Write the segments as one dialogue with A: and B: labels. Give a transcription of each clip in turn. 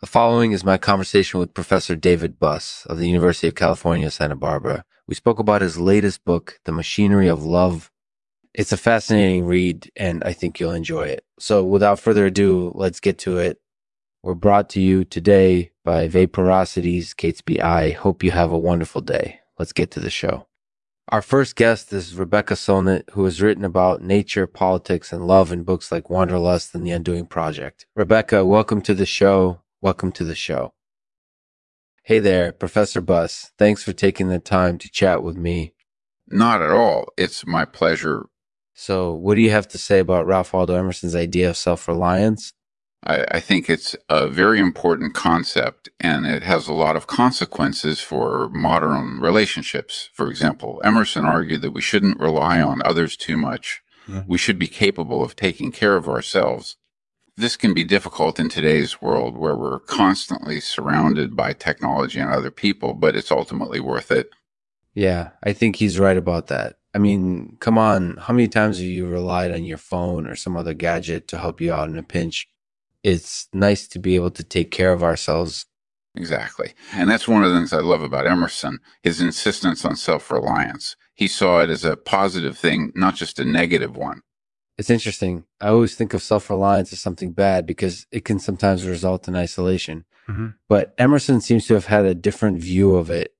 A: The following is my conversation with Professor David Buss of the University of California, Santa Barbara. We spoke about his latest book, The Machinery of Love. It's a fascinating read, and I think you'll enjoy it. So, without further ado, let's get to it. We're brought to you today by Vaporosities Catesby Eye. Hope you have a wonderful day. Let's get to the show. Our first guest is Rebecca Solnit, who has written about nature, politics, and love in books like Wanderlust and The Undoing Project. Rebecca, welcome to the show. Welcome to the show. Hey there, Professor Buss. Thanks for taking the time to chat with me.
B: Not at all. It's my pleasure.
A: So, what do you have to say about Ralph Waldo Emerson's idea of self reliance?
B: I, I, think it's a very important concept and it has a lot of consequences for modern relationships. For example, Emerson argued that we shouldn't rely on others too much. Mm-hmm. We should be capable of taking care of ourselves this can be difficult in today's world where we're constantly surrounded by technology and other people, but it's ultimately worth it.
A: Yeah, I think he's right about that. I mean, come on, how many times have you relied on your phone or some other gadget to help you out in a pinch? It's nice to be able to take care of ourselves.
B: Exactly. And that's one of the things I love about Emerson, his insistence on self reliance. He saw it as a positive thing, not just a negative one
A: it's interesting. I always think of self reliance as something bad because it can sometimes result in isolation. Mm-hmm. But Emerson seems to have had a different view of it.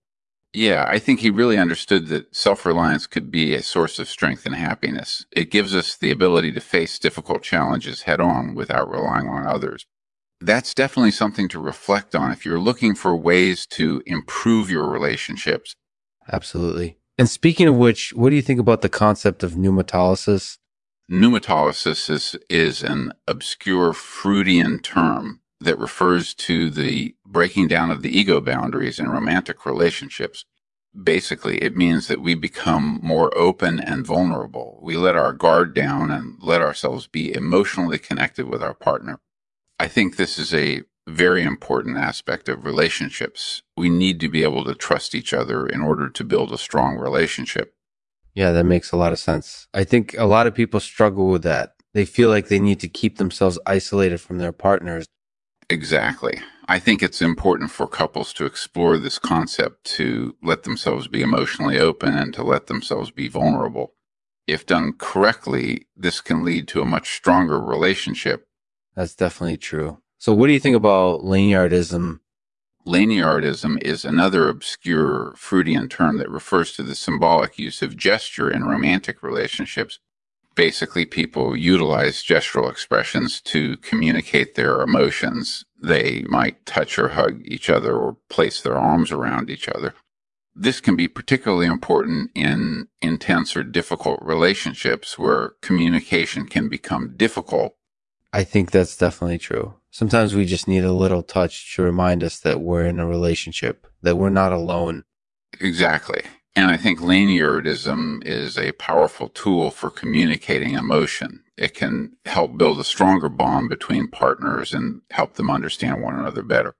B: Yeah, I think he really understood that self reliance could be a source of strength and happiness. It gives us the ability to face difficult challenges head on without relying on others. That's definitely something to reflect on if you're looking for ways to improve your relationships.
A: Absolutely. And speaking of which, what do you think about the concept of pneumatolysis?
B: Pneumatolysis is, is an obscure Freudian term that refers to the breaking down of the ego boundaries in romantic relationships. Basically, it means that we become more open and vulnerable. We let our guard down and let ourselves be emotionally connected with our partner. I think this is a very important aspect of relationships. We need to be able to trust each other in order to build a strong relationship.
A: Yeah, that makes a lot of sense. I think a lot of people struggle with that. They feel like they need to keep themselves isolated from their partners.
B: Exactly. I think it's important for couples to explore this concept to let themselves be emotionally open and to let themselves be vulnerable. If done correctly, this can lead to a much stronger relationship.
A: That's definitely true. So, what do you think about Laniardism
B: Laniardism is another obscure Freudian term that refers to the symbolic use of gesture in romantic relationships. Basically, people utilize gestural expressions to communicate their emotions. They might touch or hug each other or place their arms around each other. This can be particularly important in intense or difficult relationships where communication can become difficult.
A: I think that's definitely true. Sometimes we just need a little touch to remind us that we're in a relationship, that we're not alone.
B: Exactly. And I think laniardism is a powerful tool for communicating emotion. It can help build a stronger bond between partners and help them understand one another better.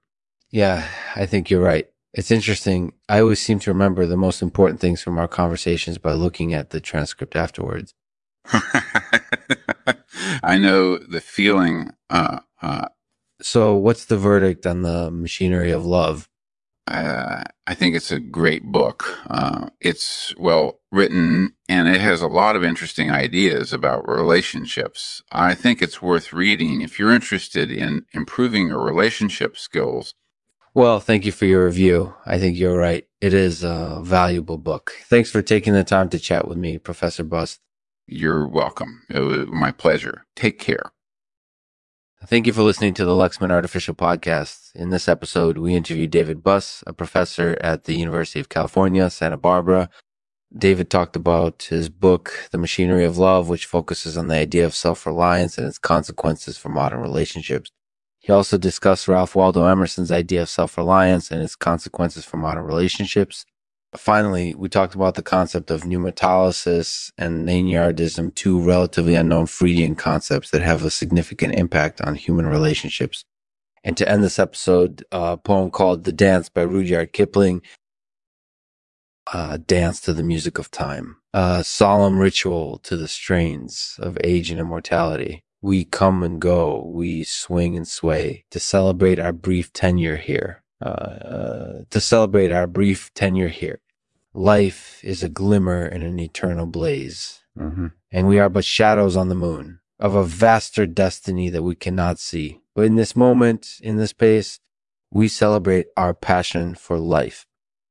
A: Yeah, I think you're right. It's interesting. I always seem to remember the most important things from our conversations by looking at the transcript afterwards.
B: I know the feeling uh, uh,
A: so, what's the verdict on the machinery of love?
B: Uh, I think it's a great book. Uh, it's well written and it has a lot of interesting ideas about relationships. I think it's worth reading if you're interested in improving your relationship skills.
A: Well, thank you for your review. I think you're right. It is a valuable book. Thanks for taking the time to chat with me, Professor Buss.
B: You're welcome. It was my pleasure. Take care.
A: Thank you for listening to the Lexman Artificial Podcast. In this episode, we interview David Buss, a professor at the University of California, Santa Barbara. David talked about his book, The Machinery of Love, which focuses on the idea of self reliance and its consequences for modern relationships. He also discussed Ralph Waldo Emerson's idea of self reliance and its consequences for modern relationships. Finally, we talked about the concept of pneumatolysis and Laniardism, two relatively unknown Freudian concepts that have a significant impact on human relationships. And to end this episode, a poem called The Dance by Rudyard Kipling, uh, dance to the music of time, a solemn ritual to the strains of age and immortality. We come and go, we swing and sway to celebrate our brief tenure here. Uh, uh, to celebrate our brief tenure here. Life is a glimmer in an eternal blaze,
B: Mm-hmm.
A: and we are but shadows on the moon of a vaster destiny that we cannot see. But in this moment, in this space, we celebrate our passion for life